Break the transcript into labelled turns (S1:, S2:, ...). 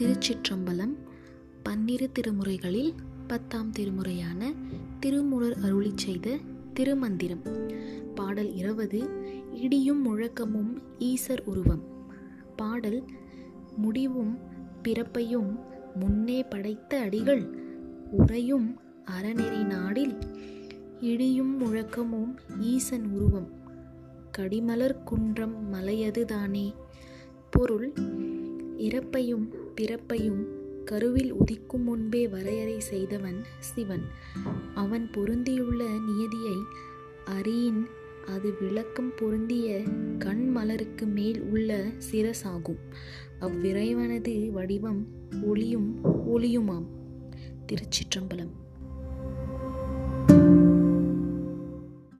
S1: திருச்சிற்றம்பலம் பன்னிரு திருமுறைகளில் பத்தாம் திருமுறையான திருமுறர் அருளி செய்த திருமந்திரம். பாடல் இருபது இடியும் முழக்கமும் ஈசர் உருவம். பாடல் முடிவும் பிறப்பையும் முன்னே படைத்த அடிகள் உறையும் அறநெறி நாடில் இடியும் முழக்கமும் ஈசன் உருவம். கடிமலர் குன்றம் மலையது தானே பொருள் இறப்பையும் பிறப்பையும் கருவில் உதிக்கும் முன்பே வரையறை செய்தவன் சிவன். அவன் பொருந்தியுள்ள நியதியை அறியின் அது விளக்கம் பொருந்திய கண் மலருக்கு மேல் உள்ள சிரசாகும். அவ்விறைவனது வடிவம் ஒளியும் ஒளியுமாம். திருச்சிற்றம்பலம்.